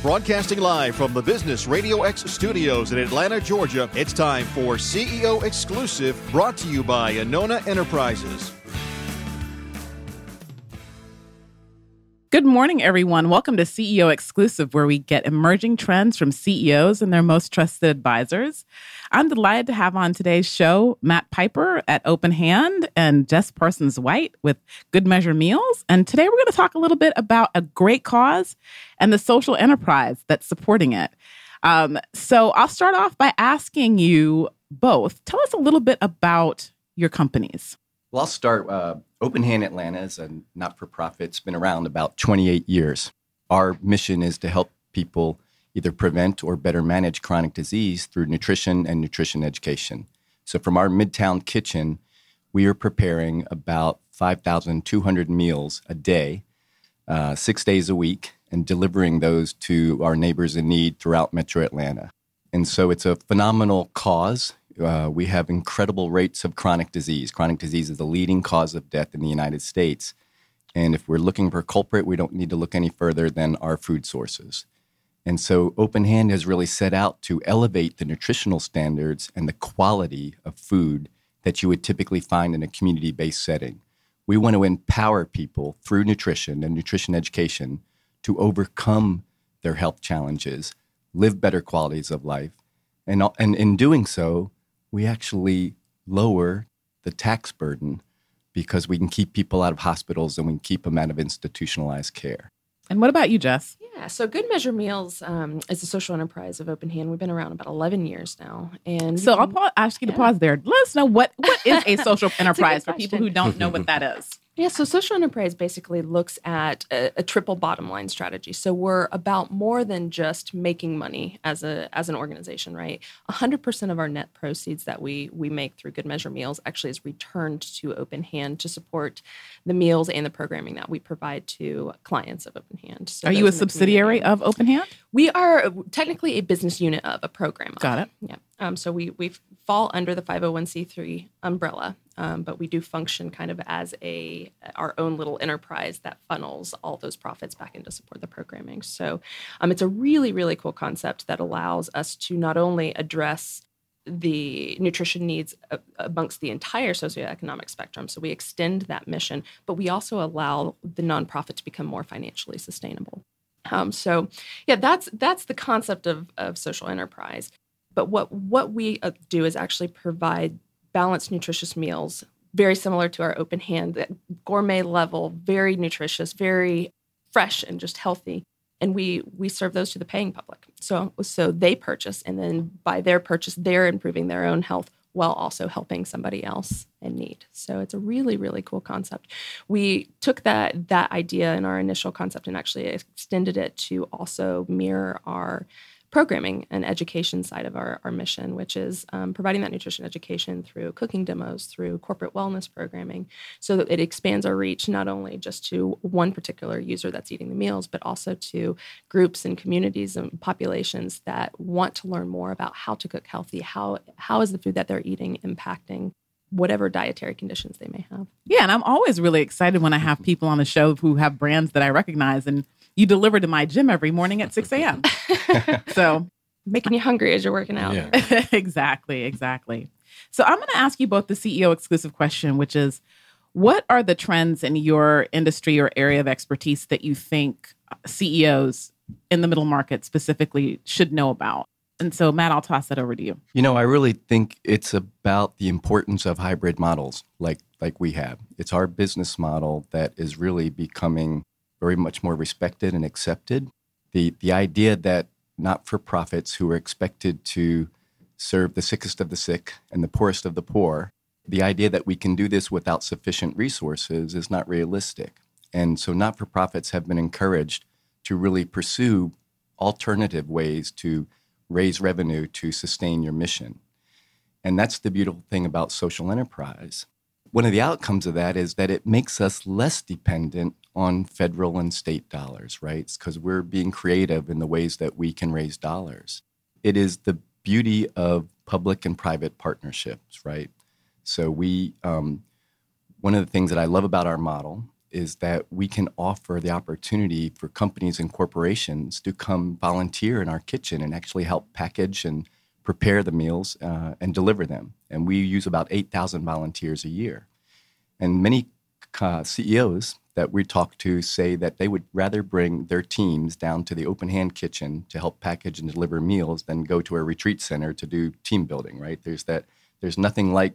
Broadcasting live from the Business Radio X studios in Atlanta, Georgia, it's time for CEO Exclusive, brought to you by Anona Enterprises. Good morning, everyone. Welcome to CEO Exclusive, where we get emerging trends from CEOs and their most trusted advisors. I'm delighted to have on today's show Matt Piper at Open Hand and Jess Parsons White with Good Measure Meals. And today we're going to talk a little bit about a great cause and the social enterprise that's supporting it. Um, so I'll start off by asking you both tell us a little bit about your companies. Well, I'll start. Uh, Open Hand Atlanta is a not for profit. It's been around about 28 years. Our mission is to help people either prevent or better manage chronic disease through nutrition and nutrition education. So, from our Midtown kitchen, we are preparing about 5,200 meals a day, uh, six days a week, and delivering those to our neighbors in need throughout Metro Atlanta. And so, it's a phenomenal cause uh, we have incredible rates of chronic disease. Chronic disease is the leading cause of death in the United States. And if we're looking for a culprit, we don't need to look any further than our food sources. And so Open Hand has really set out to elevate the nutritional standards and the quality of food that you would typically find in a community based setting. We want to empower people through nutrition and nutrition education to overcome their health challenges, live better qualities of life, and, and in doing so, we actually lower the tax burden because we can keep people out of hospitals and we can keep them out of institutionalized care. And what about you, Jess? Yeah, so Good Measure Meals um, is a social enterprise of Open Hand. We've been around about 11 years now. And so can, I'll pa- ask you to pause there. Let us know what, what is a social enterprise a for people who don't know what that is. Yeah, so social enterprise basically looks at a, a, triple bottom line strategy. So we're about more than just making money as a as an organization, right? 100% of our net proceeds that we we make through Good Measure Meals actually is returned to Open Hand to support the meals and the programming that we provide to clients of Open Hand. So are you a subsidiary of Open Hand? We are technically a business unit of a program. Got it. Yeah. Um, so we we fall under the 501c3 umbrella, um, but we do function kind of as a our own little enterprise that funnels all those profits back into support the programming. So um, it's a really really cool concept that allows us to not only address the nutrition needs amongst the entire socioeconomic spectrum. So we extend that mission, but we also allow the nonprofit to become more financially sustainable. Um, so, yeah, that's that's the concept of of social enterprise. But what what we uh, do is actually provide balanced, nutritious meals, very similar to our open hand, gourmet level, very nutritious, very fresh, and just healthy. And we we serve those to the paying public. So so they purchase, and then by their purchase, they're improving their own health while also helping somebody else in need. So it's a really really cool concept. We took that that idea in our initial concept and actually extended it to also mirror our programming and education side of our, our mission, which is um, providing that nutrition education through cooking demos, through corporate wellness programming, so that it expands our reach not only just to one particular user that's eating the meals, but also to groups and communities and populations that want to learn more about how to cook healthy, how how is the food that they're eating impacting whatever dietary conditions they may have. Yeah, and I'm always really excited when I have people on the show who have brands that I recognize and you deliver to my gym every morning at 6 a.m. so making you hungry as you're working out. Yeah. exactly, exactly. So I'm going to ask you both the CEO exclusive question, which is what are the trends in your industry or area of expertise that you think CEOs in the middle market specifically should know about? And so, Matt, I'll toss that over to you. You know, I really think it's about the importance of hybrid models like like we have. It's our business model that is really becoming very much more respected and accepted. The, the idea that not for profits who are expected to serve the sickest of the sick and the poorest of the poor, the idea that we can do this without sufficient resources is not realistic. And so, not for profits have been encouraged to really pursue alternative ways to raise revenue to sustain your mission. And that's the beautiful thing about social enterprise. One of the outcomes of that is that it makes us less dependent on federal and state dollars, right? Because we're being creative in the ways that we can raise dollars. It is the beauty of public and private partnerships, right? So we, um, one of the things that I love about our model is that we can offer the opportunity for companies and corporations to come volunteer in our kitchen and actually help package and prepare the meals uh, and deliver them. And we use about 8,000 volunteers a year. And many uh, CEOs that we talk to say that they would rather bring their teams down to the open hand kitchen to help package and deliver meals than go to a retreat center to do team building, right? There's that there's nothing like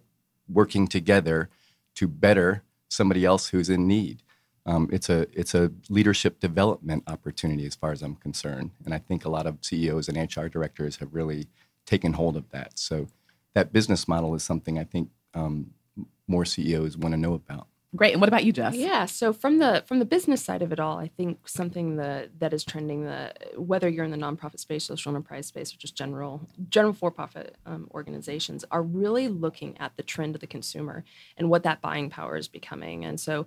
working together to better somebody else who's in need. Um, it's a it's a leadership development opportunity as far as I'm concerned, and I think a lot of CEOs and HR directors have really taken hold of that. So that business model is something I think um, more CEOs want to know about. Great. And what about you, Jess? Yeah. So from the from the business side of it all, I think something that that is trending the whether you're in the nonprofit space, social enterprise space, or just general general for profit um, organizations are really looking at the trend of the consumer and what that buying power is becoming. And so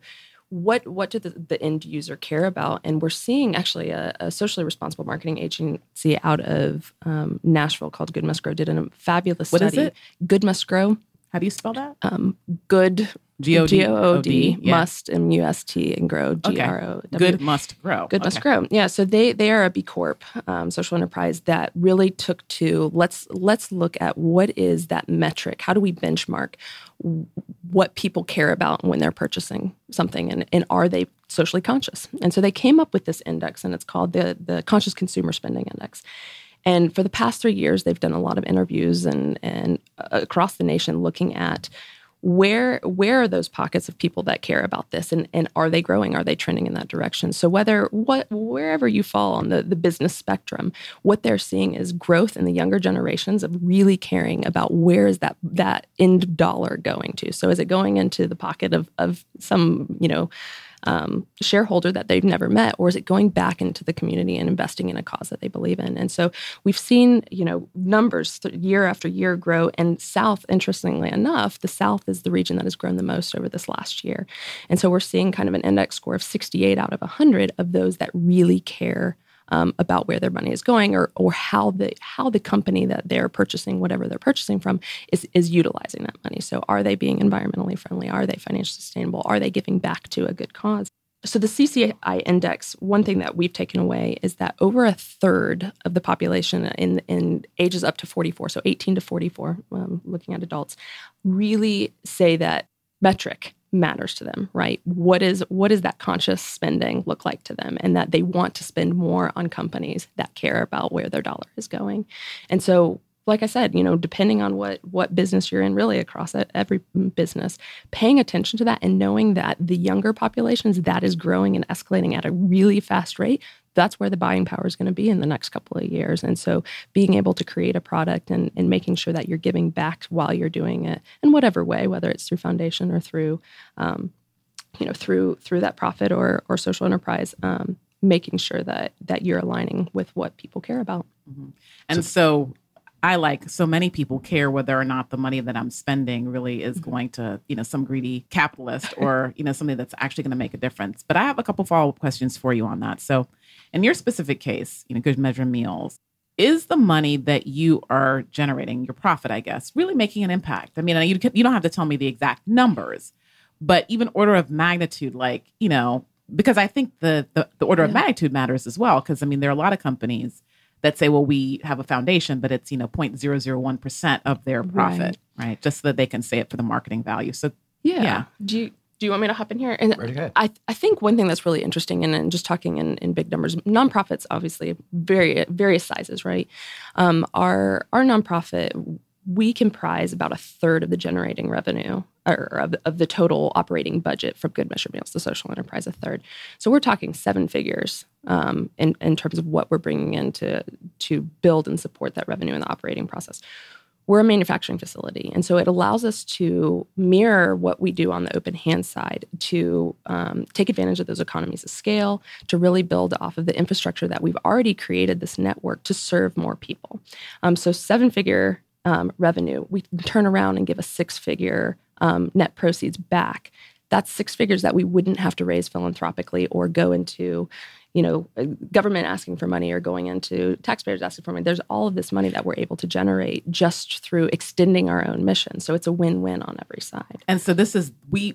what what do the, the end user care about? And we're seeing actually a, a socially responsible marketing agency out of um, Nashville called Good Must Grow did a fabulous What study. is it? Good Must Grow. How do you spell that? Um, good G-O-D. G O O D yeah. must M U S T and grow G R O W. Good must grow. Good must grow. Yeah, so they they are a B Corp um, social enterprise that really took to let's let's look at what is that metric? How do we benchmark what people care about when they're purchasing something, and and are they socially conscious? And so they came up with this index, and it's called the the Conscious Consumer Spending Index. And for the past three years, they've done a lot of interviews and and uh, across the nation looking at where where are those pockets of people that care about this? And, and are they growing? Are they trending in that direction? So whether what wherever you fall on the, the business spectrum what they're seeing is growth in the younger generations of really caring about where is that that end dollar going to. So is it going into the pocket of of some you know um, shareholder that they've never met, or is it going back into the community and investing in a cause that they believe in? And so we've seen, you know, numbers year after year grow. And South, interestingly enough, the South is the region that has grown the most over this last year. And so we're seeing kind of an index score of 68 out of 100 of those that really care um, about where their money is going or or how the how the company that they're purchasing whatever they're purchasing from is is utilizing that money. So are they being environmentally friendly? Are they financially sustainable? Are they giving back to a good cause? So the CCI index, one thing that we've taken away is that over a third of the population in in ages up to 44, so 18 to 44, um, looking at adults, really say that metric matters to them right? What is what does that conscious spending look like to them? And that they want to spend more on companies that care about where their dollar is going. And so like i said you know depending on what what business you're in really across every business paying attention to that and knowing that the younger populations that is growing and escalating at a really fast rate that's where the buying power is going to be in the next couple of years. And so being able to create a product and, and making sure that you're giving back while you're doing it in whatever way, whether it's through foundation or through, um, you know, through through that profit or or social enterprise, um, making sure that that you're aligning with what people care about. And so, I like so many people care whether or not the money that I'm spending really is Mm-hmm. going to, you know, some greedy capitalist or, you know, something that's actually going to make a difference. But I have a couple follow up questions for you on that. So, in your specific case, you know, Good Measure Meals, is the money that you are generating, your profit, I guess, really making an impact? I mean, you, can, you don't have to tell me the exact numbers, but even order of magnitude, like, you know, because I think the the, the order of magnitude matters as well. Because I mean, there are a lot of companies that say, well, we have a foundation, but it's, you know, 0.001% of their profit, right. Just so that they can say it for the marketing value. So, Yeah. Yeah. Do you do you want me to hop in here? And Right. I, I think one thing that's really interesting, and, and just talking in, in big numbers, nonprofits obviously very various sizes, right? Um, our our nonprofit we comprise about a third of the generating revenue or of, of the total operating budget from Good Measure Meals, the social enterprise, a third. So we're talking seven figures um, in, in terms of what we're bringing in to, to build and support that revenue in the operating process we're a manufacturing facility. And so it allows us to mirror what we do on the open hand side to um, take advantage of those economies of scale, to really build off of the infrastructure that we've already created this network to serve more people. Um, so, seven figure um, revenue, we turn around and give a six figure um, net proceeds back. That's six figures that we wouldn't have to raise philanthropically or go into you know, uh, government asking for money or going into taxpayers asking for money. There's all of this money that we're able to generate just through extending our own mission. So it's a win-win on every side. and so this is, we,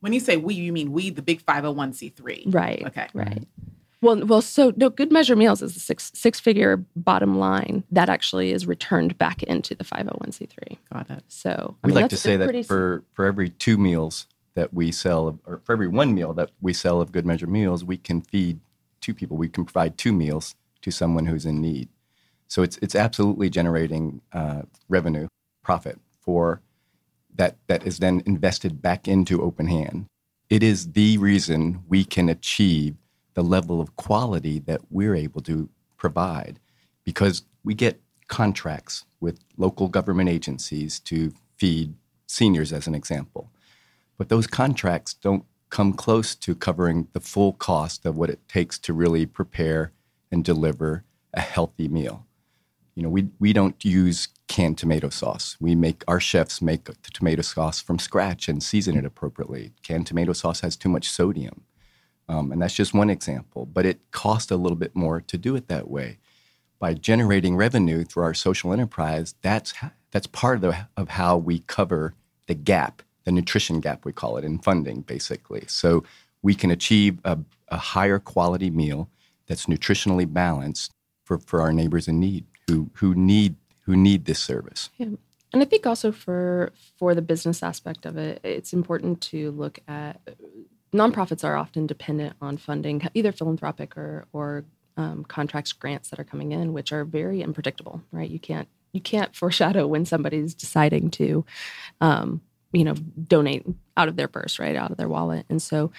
When you say we, you mean we, the big 501c3. Right. Okay. Right. Well, well, so no, Good Measure Meals is a six six figure bottom line that actually is returned back into the 501c3. Got it. So We'd mean, like to say that pretty- for, for every two meals that we sell, or for every one meal that we sell of Good Measure Meals, we can feed two people. We can provide two meals to someone who's in need. So it's it's absolutely generating uh, revenue, profit for that that is then invested back into Open Hand. It is the reason we can achieve the level of quality that we're able to provide because we get contracts with local government agencies to feed seniors, as an example. But those contracts don't come close to covering the full cost of what it takes to really prepare and deliver a healthy meal. You know, we, we don't use canned tomato sauce. We make our chefs make the tomato sauce from scratch and season it appropriately. Canned tomato sauce has too much sodium. Um, and that's just one example, but it costs a little bit more to do it that way. By generating revenue through our social enterprise, that's that's part of, the, of how we cover the gap, the nutrition gap we call it in funding, basically. So we can achieve a, a higher quality meal that's nutritionally balanced for, for our neighbors in need who who need who need this service. Yeah. And I think also for for the business aspect of it, it's important to look at nonprofits are often dependent on funding, either philanthropic or or um, contracts grants that are coming in, which are very unpredictable, right? You can't you can't foreshadow when somebody's deciding to, um, you know, donate out of their purse, right, out of their wallet. And so,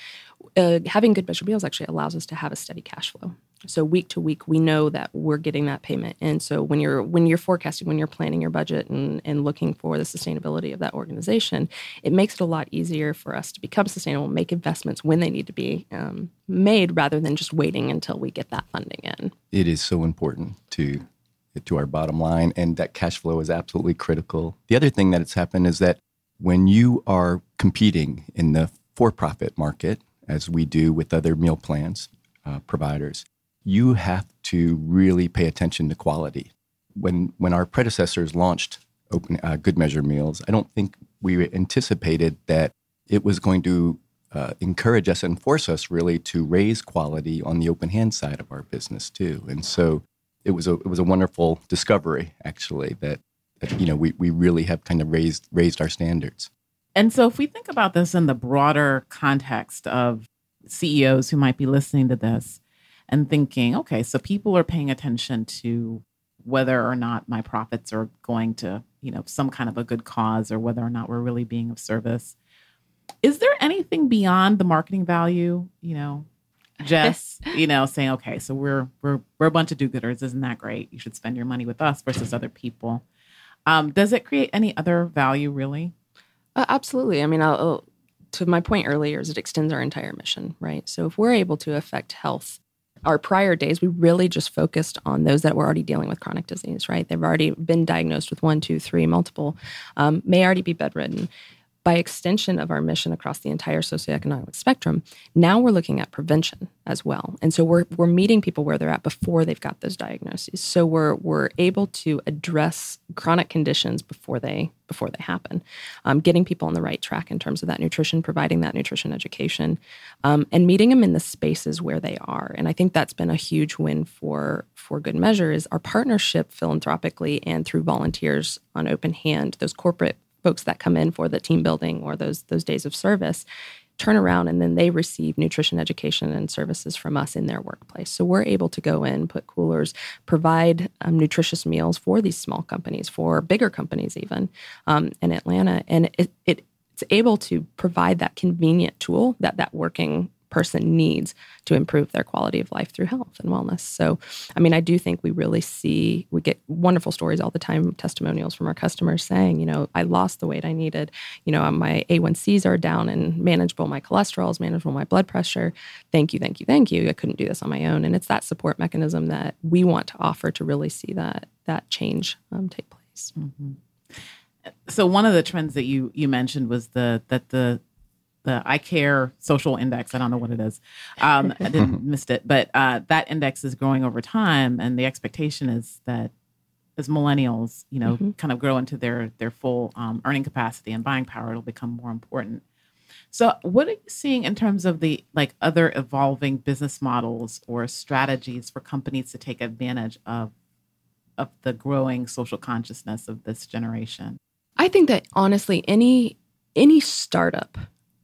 uh, having good measure meals actually allows us to have a steady cash flow. So week to week, we know that we're getting that payment. And so when you're when you're forecasting, when you're planning your budget and, and looking for the sustainability of that organization, it makes it a lot easier for us to become sustainable, make investments when they need to be um, made, rather than just waiting until we get that funding in. It is so important to to our bottom line, and that cash flow is absolutely critical. The other thing that has happened is that when you are competing in the for-profit market, as we do with other meal plans uh, providers, you have to really pay attention to quality. When when our predecessors launched Open uh, Good Measure Meals, I don't think we anticipated that it was going to uh, encourage us and force us really to raise quality on the open hand side of our business too. And so it was a it was a wonderful discovery actually that you know we, we really have kind of raised raised our standards. And so, if we think about this in the broader context of CEOs who might be listening to this and thinking, okay, so people are paying attention to whether or not my profits are going to, you know, some kind of a good cause or whether or not we're really being of service. Is there anything beyond the marketing value, you know, Jess, you know, saying, okay, so we're we're we're a bunch of do-gooders, isn't that great? You should spend your money with us versus other people. Um, does it create any other value really? Uh, absolutely. I mean, I'll, I'll- to my point earlier, is it extends our entire mission, right? So if we're able to affect health, our prior days, we really just focused on those that were already dealing with chronic disease, right? They've already been diagnosed with one, two, three, multiple, um, may already be bedridden. By extension of our mission across the entire socioeconomic spectrum, now we're looking at prevention as well. And so we're, we're meeting people where they're at before they've got those diagnoses. So we're, we're able to address chronic conditions before they, before they happen, um, getting people on the right track in terms of that nutrition, providing that nutrition education, um, and meeting them in the spaces where they are. And I think that's been a huge win for, for Good Measure is our partnership philanthropically and through volunteers on Open Hand, those corporate folks that come in for the team building or those those days of service turn around and then they receive nutrition education and services from us in their workplace. So we're able to go in, put coolers, provide um, nutritious meals for these small companies, for bigger companies even um, in Atlanta, and it, it it's able to provide that convenient tool that that working person needs to improve their quality of life through health and wellness. So, I mean, I do think we really see, we get wonderful stories all the time, testimonials from our customers saying, you know, I lost the weight I needed. You know, my A1Cs are down and manageable. My cholesterol is manageable. My blood pressure. Thank you, thank you, thank you. I couldn't do this on my own. And it's that support mechanism that we want to offer to really see that that change um, take place. So one of the trends that you you mentioned was the that the the I Care social index. I don't know what it is. Um, I didn't missed it, but uh, that index is growing over time, and the expectation is that as millennials, you know, kind of grow into their their full um, earning capacity and buying power, it'll become more important. So, what are you seeing in terms of the like other evolving business models or strategies for companies to take advantage of of the growing social consciousness of this generation? I think that honestly, any any startup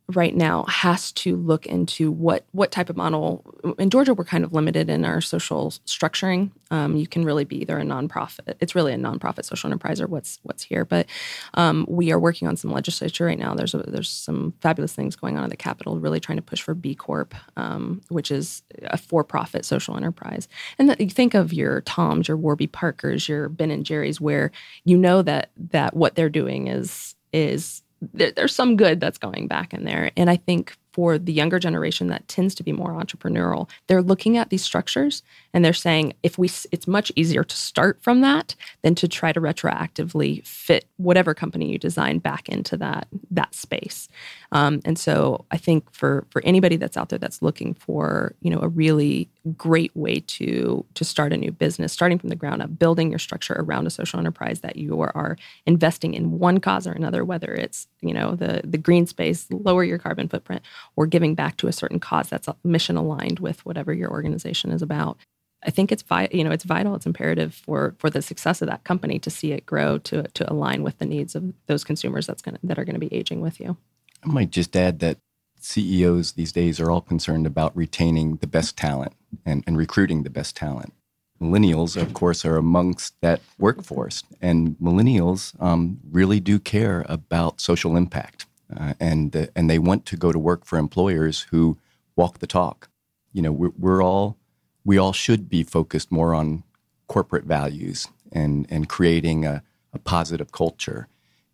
right now has to look into what what type of model. In Georgia, we're kind of limited in our social structuring. Um, you can really be either a nonprofit. It's really a nonprofit social enterprise or what's what's here. But um, we are working on some legislature right now. There's a, there's some fabulous things going on in the Capitol, really trying to push for B Corp, um, which is a for-profit social enterprise. And that you think of your Toms, your Warby Parkers, your Ben and Jerry's, where you know that that what they're doing is is there, there's some good that's going back in there. And I think for the younger generation that tends to be more entrepreneurial, they're looking at these structures and they're saying if we it's much easier to start from that than to try to retroactively fit whatever company you design back into that that space. Um, and so I think for for anybody that's out there that's looking for you know a really great way to to start a new business, starting from the ground up, building your structure around a social enterprise that you are investing in one cause or another, whether it's you know the the green space, lower your carbon footprint, or giving back to a certain cause that's mission aligned with whatever your organization is about. I think it's vi- you know it's vital, it's imperative for for the success of that company to see it grow to to align with the needs of those consumers that's going that are going to be aging with you. I might just add that CEOs these days are all concerned about retaining the best talent and, and recruiting the best talent. Millennials, of course, are amongst that workforce, and millennials um, really do care about social impact, uh, and uh, and they want to go to work for employers who walk the talk. You know, we're, we're all we all should be focused more on corporate values and and creating a, a positive culture,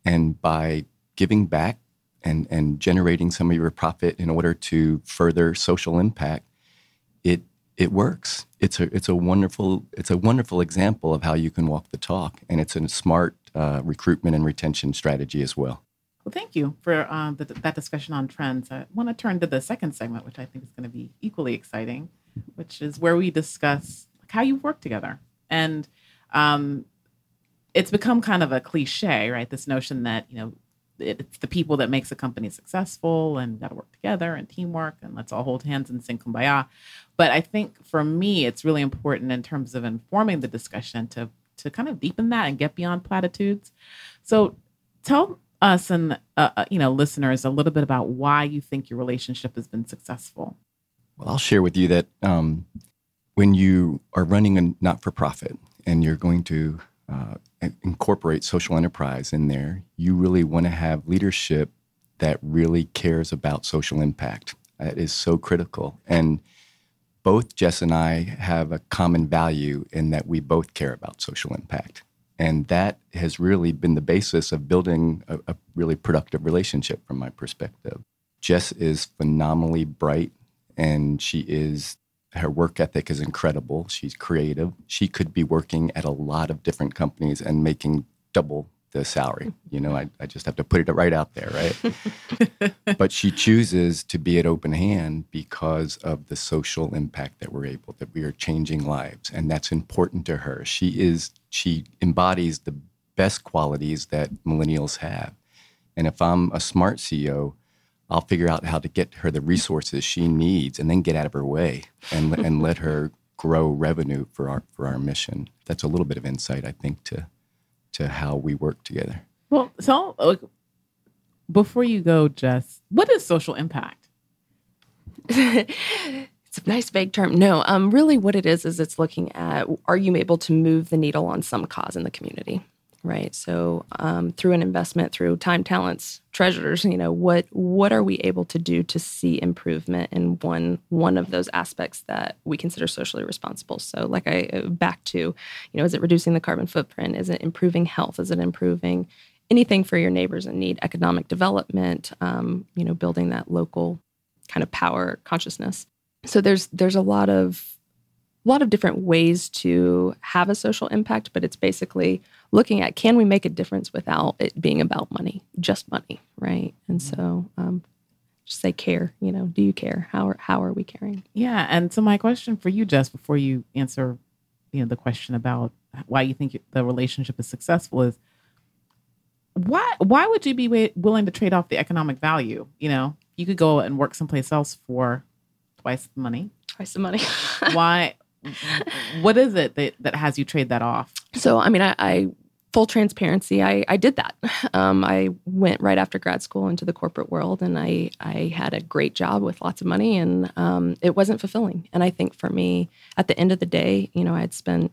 and by giving back and and generating some of your profit in order to further social impact, it it works. It's a it's a wonderful it's a wonderful example of how you can walk the talk, and it's a smart uh, recruitment and retention strategy as well. Well, thank you for um, the, that discussion on trends. I want to turn to the second segment, which I think is going to be equally exciting, which is where we discuss how you work together. And um, it's become kind of a cliche, right? This notion that you know it's the people that makes a company successful and got to work together and teamwork and let's all hold hands and sing kumbaya but i think for me it's really important in terms of informing the discussion to to kind of deepen that and get beyond platitudes so tell us and uh, uh, you know listeners a little bit about why you think your relationship has been successful well i'll share with you that um, when you are running a not-for-profit and you're going to uh, incorporate social enterprise in there, you really want to have leadership that really cares about social impact. That is so critical. And both Jess and I have a common value in that we both care about social impact. And that has really been the basis of building a, a really productive relationship from my perspective. Jess is phenomenally bright and she is her work ethic is incredible. She's creative. She could be working at a lot of different companies and making double the salary. You know, I, I just have to put it right out there, right? but she chooses to be at open hand because of the social impact that we're able, that we are changing lives. And that's important to her. She is, she embodies the best qualities that millennials have. And if I'm a smart CEO, I'll figure out how to get her the resources she needs and then get out of her way and, and let her grow revenue for our, for our mission. That's a little bit of insight, I think, to, to how we work together. Well, so uh, before you go, Jess, what is social impact? it's a nice vague term. No, um, really what it is is it's looking at are you able to move the needle on some cause in the community? right? So um, through an investment, through time, talents, treasures, you know, what what are we able to do to see improvement in one one of those aspects that we consider socially responsible? So, like I uh, back to, you know, is it reducing the carbon footprint? Is it improving health? Is it improving anything for your neighbors in need? Economic development, um, you know, building that local kind of power consciousness. So there's there's a lot of a lot of different ways to have a social impact, but it's basically looking at can we make a difference without it being about money, just money, right? And mm-hmm. so, um, just say care. You know, do you care? How are how are we caring? Yeah. And so, my question for you, Jess, before you answer, you know, the question about why you think the relationship is successful is why why would you be willing to trade off the economic value? You know, you could go and work someplace else for twice the money. Twice the money. Why? what is it that, that has you trade that off? So, I mean, I, I full transparency, I, I did that. Um, I went right after grad school into the corporate world, and I I had a great job with lots of money, and um, it wasn't fulfilling. And I think for me, at the end of the day, you know, I had spent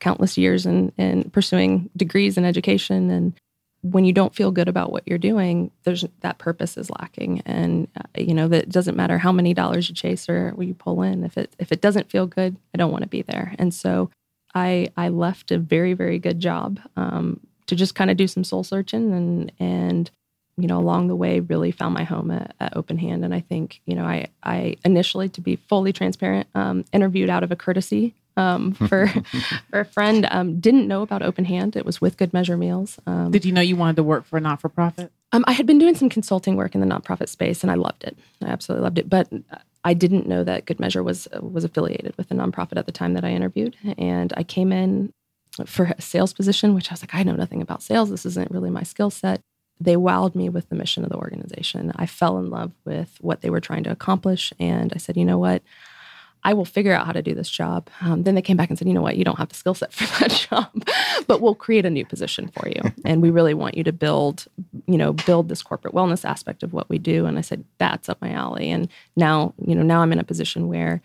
countless years in, in pursuing degrees in education, and when you don't feel good about what you're doing, there's that purpose is lacking, and uh, you know that it doesn't matter how many dollars you chase or what you pull in. If it if it doesn't feel good, I don't want to be there. And so I I left a very very good job um, to just kind of do some soul searching and and you know along the way really found my home at, at Open Hand. And I think you know I I initially to be fully transparent um, interviewed out of a courtesy um, for for a friend. Um, didn't know about Open Hand. It was with Good Measure Meals. Um, Did you know you wanted to work for a not for profit? um, I had been doing some consulting work in the nonprofit space, and I loved it. I absolutely loved it. But I didn't know that Good Measure was was affiliated with a nonprofit at the time that I interviewed, and I came in for a sales position, which I was like, I know nothing about sales. This isn't really my skill set. They wowed me with the mission of the organization. I fell in love with what they were trying to accomplish, and I said, you know what? I will figure out how to do this job. Um, then they came back and said, you know what, you don't have the skill set for that job, but we'll create a new position for you. And we really want you to build, you know, build this corporate wellness aspect of what we do. And I said, that's up my alley. And now, you know, now I'm in a position where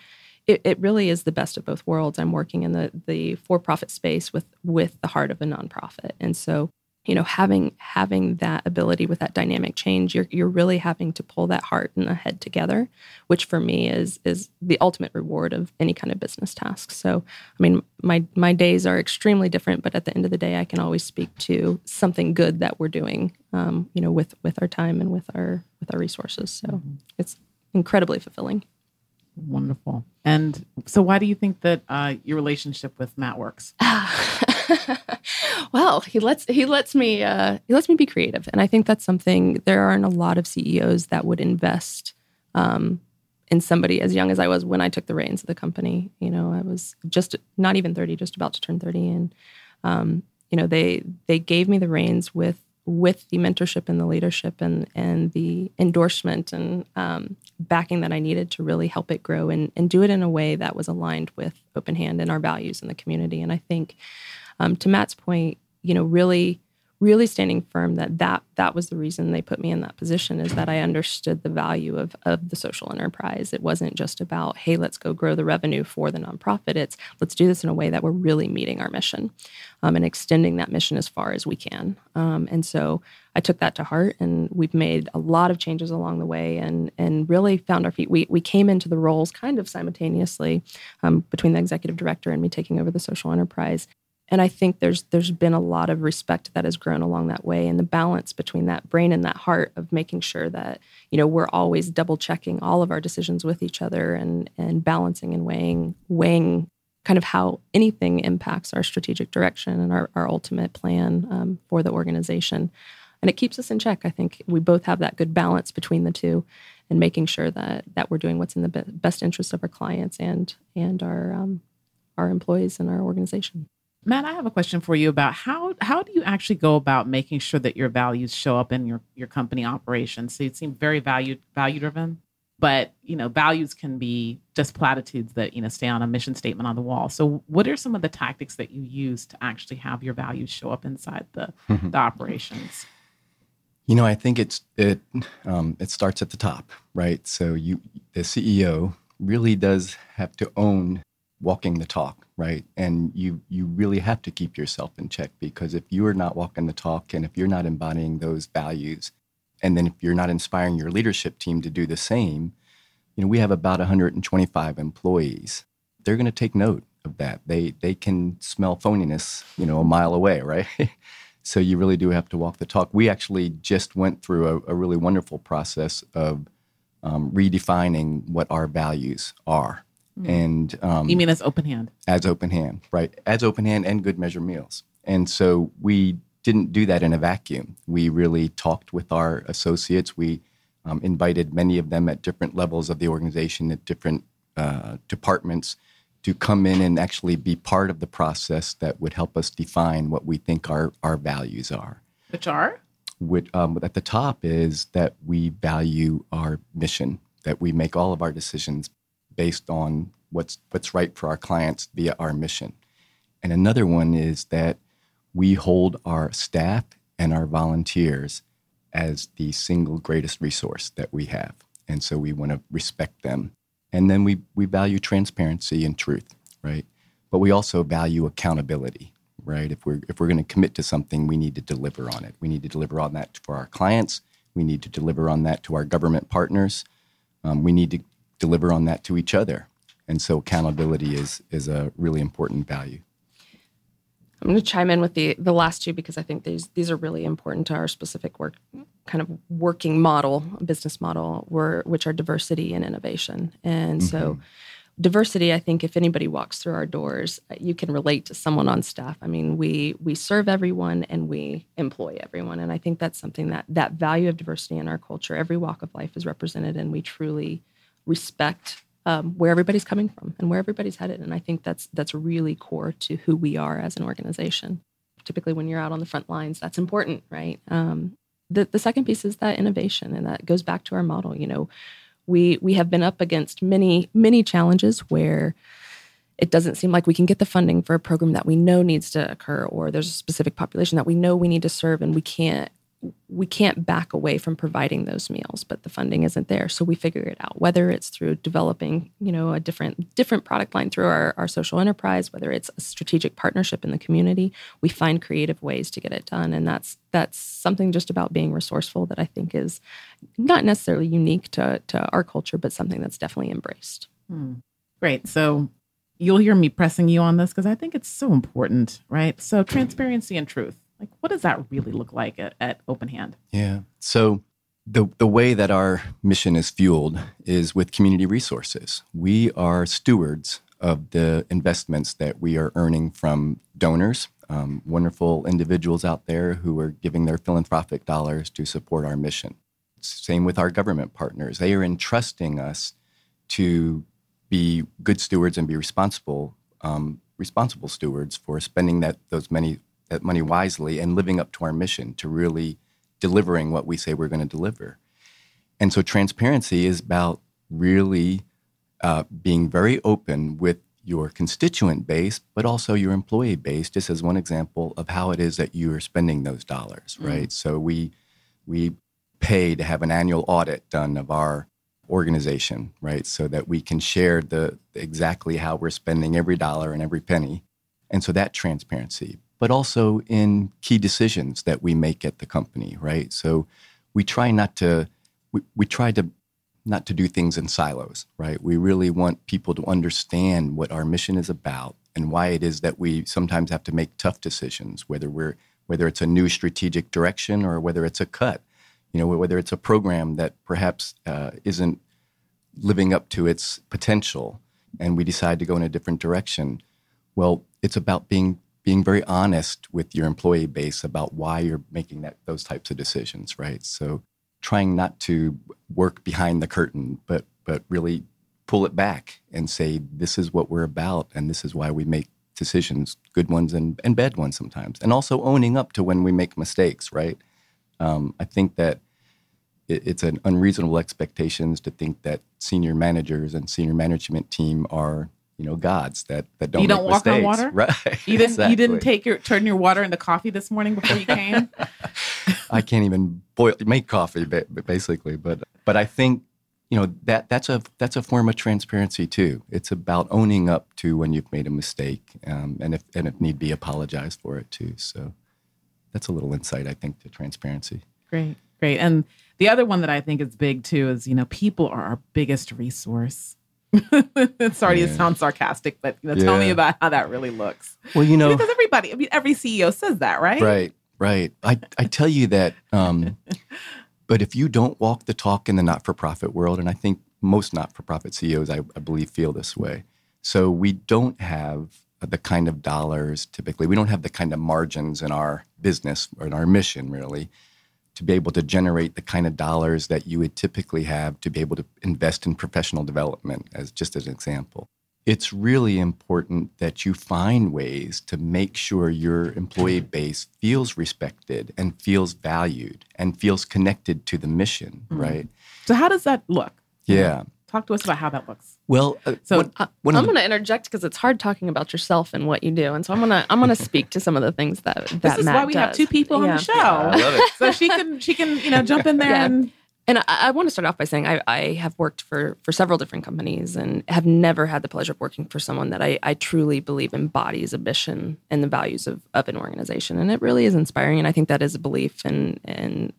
it, it really is the best of both worlds. I'm working in the the for-profit space with with the heart of a nonprofit. And so you know having having that ability with that dynamic change you're you're really having to pull that heart and the head together which for me is is the ultimate reward of any kind of business task. So i mean my my days are extremely different but at the end of the day i can always speak to something good that we're doing um, you know with with our time and with our with our resources. So mm-hmm. it's incredibly fulfilling. Wonderful. And so why do you think that uh, your relationship with matt works well, he lets he lets me uh, he lets me be creative, and I think that's something. There aren't a lot of CEOs that would invest um, in somebody as young as I was when I took the reins of the company. You know, I was just not even thirty, just about to turn thirty, and um, you know they they gave me the reins with with the mentorship and the leadership and and the endorsement and um, backing that I needed to really help it grow and and do it in a way that was aligned with Open Hand and our values in the community. And I think um, to Matt's point, you know, really, really standing firm that that that was the reason they put me in that position is that I understood the value of of the social enterprise. It wasn't just about hey, let's go grow the revenue for the nonprofit. It's let's do this in a way that we're really meeting our mission um, and extending that mission as far as we can. Um, and so I took that to heart, and we've made a lot of changes along the way, and and really found our feet. We we came into the roles kind of simultaneously um, between the executive director and me taking over the social enterprise and I think there's there's been a lot of respect that has grown along that way, and the balance between that brain and that heart of making sure that you know we're always double checking all of our decisions with each other and and balancing and weighing weighing kind of how anything impacts our strategic direction and our, our ultimate plan um, for the organization. And it keeps us in check. I think we both have that good balance between the two and making sure that that we're doing what's in the best interest of our clients and and our um, our employees and our organization Matt, I have a question for you about how how do you actually go about making sure that your values show up in your your company operations? So you seem very value value driven, but you know values can be just platitudes that you know stay on a mission statement on the wall. So what are some of the tactics that you use to actually have your values show up inside the the operations? You know, I think it's it um, it starts at the top, right? So you the CEO really does have to own walking the talk, right? And you you really have to keep yourself in check because if you are not walking the talk and if you're not embodying those values, and then if you're not inspiring your leadership team to do the same, you know, we have about 125 employees. They're going to take note of that. They they can smell phoniness, you know, a mile away, right? so you really do have to walk the talk. We actually just went through a, a really wonderful process of um, redefining what our values are Mm. And um, you mean as open hand? As open hand, right? As open hand and good measure meals. And so we didn't do that in a vacuum. We really talked with our associates. We um, invited many of them at different levels of the organization, at different uh, departments, to come in and actually be part of the process that would help us define what we think our, our values are. Which are? which um, at the top is that we value our mission, that we make all of our decisions based on what's what's right for our clients via our mission. And another one is that we hold our staff and our volunteers as the single greatest resource that we have. And so we want to respect them. And then we, we value transparency and truth, right? But we also value accountability, right? If we're, if we're going to commit to something, we need to deliver on it. We need to deliver on that for our clients. We need to deliver on that to our government partners. Um, we need to deliver on that to each other. And so accountability is, is a really important value. I'm going to chime in with the the last two because I think these these are really important to our specific work kind of working model, business model, where, which are diversity and innovation. And mm-hmm. so diversity, I think if anybody walks through our doors, you can relate to someone on staff. I mean, we we serve everyone and we employ everyone. And I think that's something that that value of diversity in our culture, every walk of life is represented and we truly respect um, where everybody's coming from and where everybody's headed. And I think that's that's really core to who we are as an organization. Typically, when you're out on the front lines, that's important, right? Um, the the second piece is that innovation, and that goes back to our model. You know, we we have been up against many many challenges where it doesn't seem like we can get the funding for a program that we know needs to occur or there's a specific population that we know we need to serve and we can't we can't back away from providing those meals but the funding isn't there. So we figure it out whether it's through developing you know a different different product line through our, our social enterprise whether it's a strategic partnership in the community we find creative ways to get it done. And that's that's something just about being resourceful that i think is not necessarily unique to, to our culture but something that's definitely embraced. Hmm. great. So you'll hear me pressing you on this because i think it's so important right? So transparency and truth like, what does that really look like at, at Open Hand? Yeah. So, the, the way that our mission is fueled is with community resources. We are stewards of the investments that we are earning from donors, um, wonderful individuals out there who are giving their philanthropic dollars to support our mission. Same with our government partners. They are entrusting us to be good stewards and be responsible um, responsible stewards for spending that those many that money wisely and living up to our mission to really delivering what we say we're going to deliver. And so transparency is about really uh, being very open with your constituent base, but also your employee base, just as one example of how it is that you are spending those dollars, mm. right? So we we pay to have an annual audit done of our organization, right? So that we can share the exactly how we're spending every dollar and every penny. And so that transparency but also in key decisions that we make at the company, right? So we try not to we, we try to not to do things in silos, right? We really want people to understand what our mission is about and why it is that we sometimes have to make tough decisions, whether we're whether it's a new strategic direction or whether it's a cut, you know, whether it's a program that perhaps uh, isn't living up to its potential, and we decide to go in a different direction. Well, it's about being being very honest with your employee base about why you're making that those types of decisions, right? So trying not to work behind the curtain, but but really pull it back and say this is what we're about and this is why we make decisions, good ones and, and bad ones sometimes, and also owning up to when we make mistakes, right? Um, I think that it, it's an unreasonable expectations to think that senior managers and senior management team are you know gods that that don't you don't walk mistakes. on water? Right you didn't exactly. you didn't take your turn your water into coffee this morning before you came? I can't even boil make coffee basically but but i think you know that that's a that's a form of transparency too. It's about owning up to when you've made a mistake um, and if and if need be apologize for it too. So that's a little insight i think to transparency. Great great. And the other one that i think is big too is you know people are our biggest resource Sorry yeah. to sound sarcastic, but you know, tell me about how that really looks. Well, you know, because everybody, I mean, every CEO says that, right? Right, right. I, I tell you that. Um, but if you don't walk the talk in the not-for-profit world, and I think most not-for-profit CEOs, I, I believe, feel this way. So we don't have the kind of dollars typically. We don't have the kind of margins in our business or in our mission, really, to be able to generate the kind of dollars that you would typically have to be able to invest in professional development as just as an example it's really important that you find ways to make sure your employee base feels respected and feels valued and feels connected to the mission, Mhm. right? So how does that look? Yeah. Talk to us about how that looks. Well, uh, So- one- I- one of I'm going to interject because it's hard talking about yourself and what you do, and so I'm going to I'm going to speak to some of the things that that This is Matt why we have two people on the show. I love it. so she can she can you know jump in there Yeah. and And I, I want to start off by saying I, I have worked for for several different companies and have never had the pleasure of working for someone that I, I truly believe embodies a mission and the values of, of an organization. And it really is inspiring. And I think that is a belief and and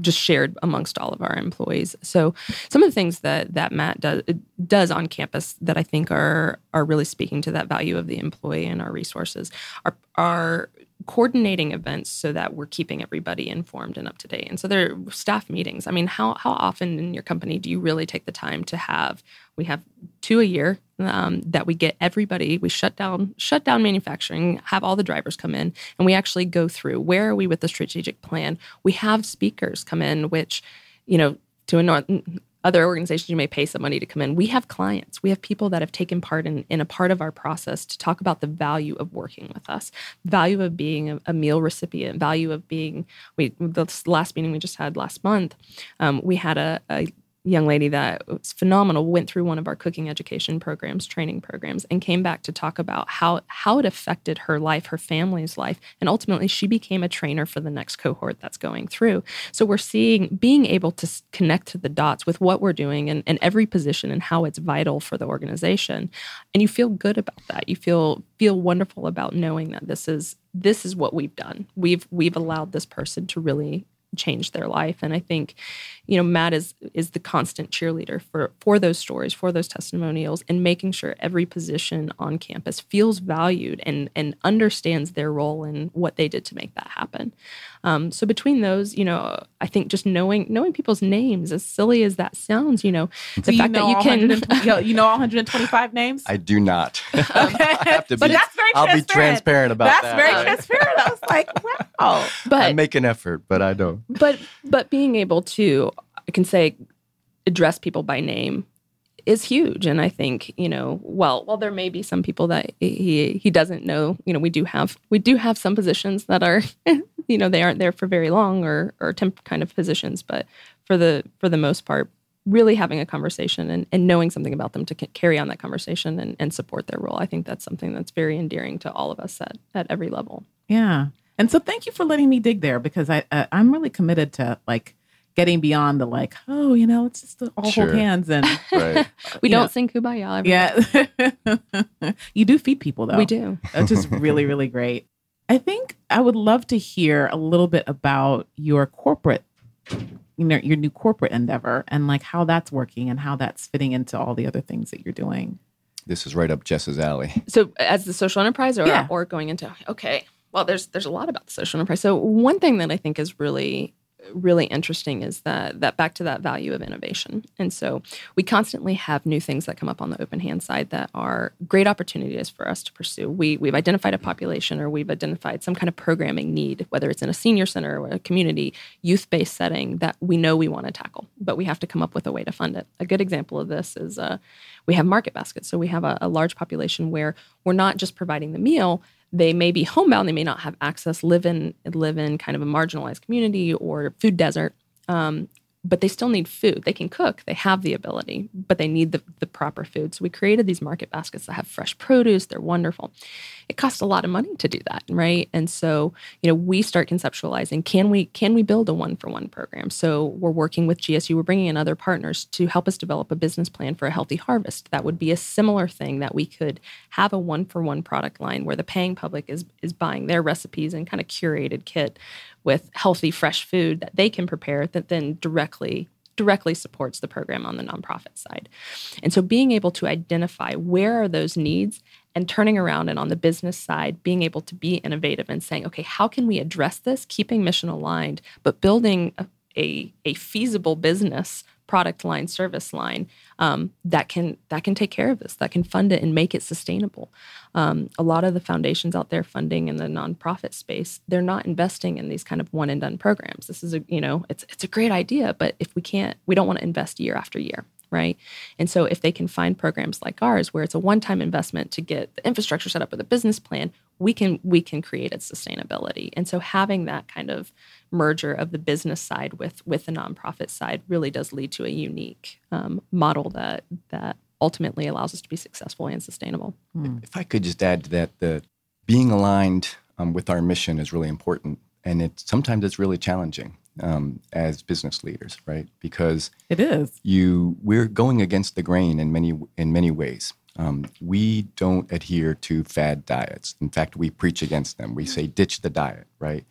just shared amongst all of our employees. So some of the things that that Matt does does on campus that I think are are really speaking to that value of the employee and our resources are are coordinating events so that we're keeping everybody informed and up to date. And so there are staff meetings. I mean, how how often in your company do you really take the time to have? We have two a year um, that we get everybody. We shut down shut down manufacturing, have all the drivers come in, and we actually go through where are we with the strategic plan. We have speakers come in, which you know to a other organizations you may pay some money to come in we have clients we have people that have taken part in, in a part of our process to talk about the value of working with us value of being a, a meal recipient value of being we the last meeting we just had last month um, we had a, a young lady that was phenomenal went through one of our cooking education programs training programs and came back to talk about how how it affected her life her family's life and ultimately she became a trainer for the next cohort that's going through. So we're seeing being able to connect to the dots with what we're doing and, and every position and how it's vital for the organization. And you feel good about that. You feel feel wonderful about knowing that this is this is what we've done. We've we've allowed this person to really change their life. And i think you know matt is is the constant cheerleader for for those stories for those testimonials and making sure every position on campus feels valued and and understands their role and what they did to make that happen um, so between those you know i think just knowing knowing people's names as silly as that sounds you know the do you fact know that you can 120 you know- all 125 names. I do not. Okay. I have to but be, that's very I'll be transparent. transparent about That's that. That's very right? transparent. I was like, wow. but I make an effort, but I don't. but but being able to i can say address people by name is huge and i think you know well while there may be some people that he he doesn't know you know we do have we do have some positions that are you know they aren't there for very long or or temp kind of positions but for the for the most part really having a conversation and, and knowing something about them to c- carry on that conversation and, and support their role i think that's something that's very endearing to all of us at, at every level Yeah. And so thank you for letting me dig there because I uh, I'm really committed to like getting beyond the like, oh, you know, it's just all Sure. hold hands and Right. we don't sing kumbaya every yeah. you do feed people though. we do which is really, really great. I think I would love to hear a little bit about your corporate, you know, your new corporate endeavor and like how that's working and how that's fitting into all the other things that you're doing. This is right up Jess's alley. So as the social enterprise or Yeah. or going into okay. Well, there's there's a lot about the social enterprise. So one thing that I think is really really interesting is that that back to that value of innovation. And so we constantly have new things that come up on the open hand side that are great opportunities for us to pursue. We we've identified a population or we've identified some kind of programming need, whether it's in a senior center or a community youth-based setting that we know we want to tackle, but we have to come up with a way to fund it. A good example of this is uh, we have market baskets. So we have a, a large population where we're not just providing the meal, they may be homebound, they may not have access, live in live in kind of a marginalized community or food desert. Um, but they still need food. They can cook, they have the ability, but they need the, the proper food. So we created these market baskets that have fresh produce, they're wonderful. It costs a lot of money to do that, right? And so, you know, we start conceptualizing can we can we build a one for one program? So we're working with GSU, we're bringing in other partners to help us develop a business plan for a healthy harvest. That would be a similar thing that we could have a one for one product line where the paying public is is buying their recipes and kind of curated kit with healthy fresh food that they can prepare that then directly directly supports the program on the nonprofit side. And so being able to identify where are those needs and turning around and on the business side being able to be innovative and saying okay how can we address this keeping mission aligned but building a, a, a feasible business product line service line um, that can that can take care of this that can fund it and make it sustainable um, a lot of the foundations out there funding in the nonprofit space they're not investing in these kind of one and done programs this is a you know it's it's a great idea but if we can't we don't want to invest year after year right? And so if they can find programs like ours where it's a one-time investment to get the infrastructure set up with a business plan, we can we can create its sustainability. And so having that kind of merger of the business side with with the nonprofit side really does lead to a unique um, model that that ultimately allows us to be successful and sustainable. Hmm. If I could just add to that, the being aligned um, with our mission is really important, and it sometimes it's really challenging um, as business leaders, right? Because it is you we're going against the grain in many in many ways. Um, we don't adhere to fad diets. In fact, we preach against them. We say ditch the diet, right?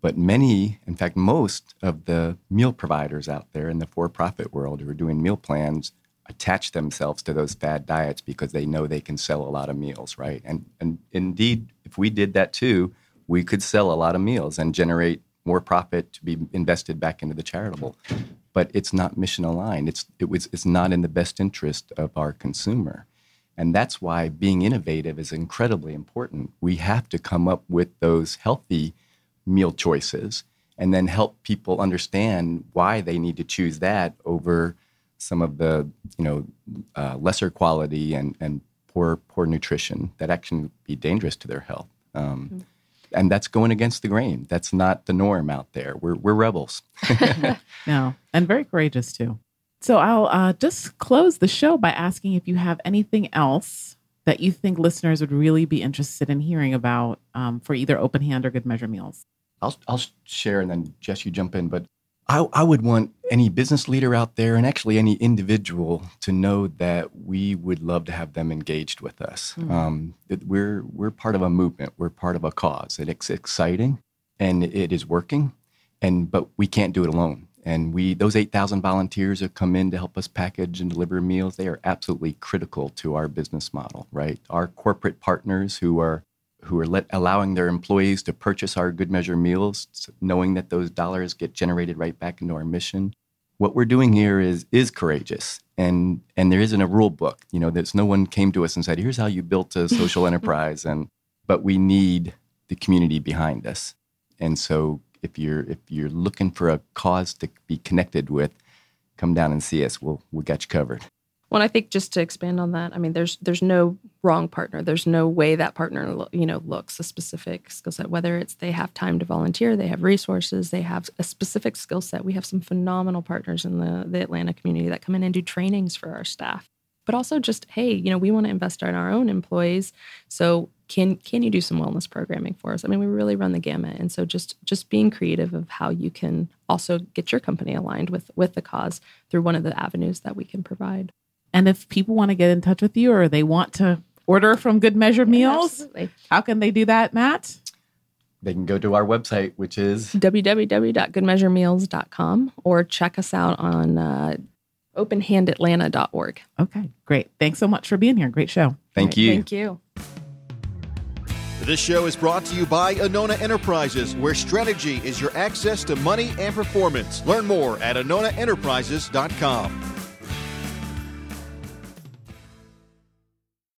But many, in fact, most of the meal providers out there in the for-profit world who are doing meal plans attach themselves to those fad diets because they know they can sell a lot of meals, right? And and indeed, if we did that too, we could sell a lot of meals and generate more profit to be invested back into the charitable. But it's not mission aligned. It's it was it's not in the best interest of our consumer. And that's why being innovative is incredibly important. We have to come up with those healthy meal choices and then help people understand why they need to choose that over some of the you know uh, lesser quality and, and poor poor nutrition that actually be dangerous to their health. Um, mm-hmm and that's going against the grain. That's not the norm out there. We're we're rebels. no, and very courageous too. So I'll uh, just close the show by asking if you have anything else that you think listeners would really be interested in hearing about um, for either Open Hand or Good Measure Meals. I'll I'll share, and then Jess, you jump in. But I, I would want any business leader out there and actually any individual to know that we would love to have them engaged with us. Mm-hmm. Um, we're, we're part of a movement, we're part of a cause. And it's exciting and it is working, and, but we can't do it alone. And we, those 8,000 volunteers that come in to help us package and deliver meals, they are absolutely critical to our business model, right? Our corporate partners who are who are let, allowing their employees to purchase our good measure meals, knowing that those dollars get generated right back into our mission. What we're doing here is is courageous, and and there isn't a rule book. You know, there's no one came to us and said, "Here's how you built a social enterprise," and but we need the community behind us. And so, if you're if you're looking for a cause to be connected with, come down and see us. We'll we'll got you covered. Well, I think just to expand on that, I mean, there's there's no wrong partner. There's no way that partner, you know, looks a specific skill set. Whether it's they have time to volunteer, they have resources, they have a specific skill set. We have some phenomenal partners in the the Atlanta community that come in and do trainings for our staff. But also just, hey, you know, we want to invest in our own employees. So can can you do some wellness programming for us? I mean, we really run the gamut, and so just just being creative of how you can also get your company aligned with with the cause through one of the avenues that we can provide. And if people want to get in touch with you or they want to order from Good Measure Meals, yeah, how can they do that, Matt? They can go to our website, which is www.goodmeasuremeals.com, or check us out on uh, openhandatlanta.org. Okay, great. Thanks so much for being here. Great show. Thank right, you. Thank you. This show is brought to you by Anona Enterprises, where strategy is your access to money and performance. Learn more at AnonaEnterprises.com.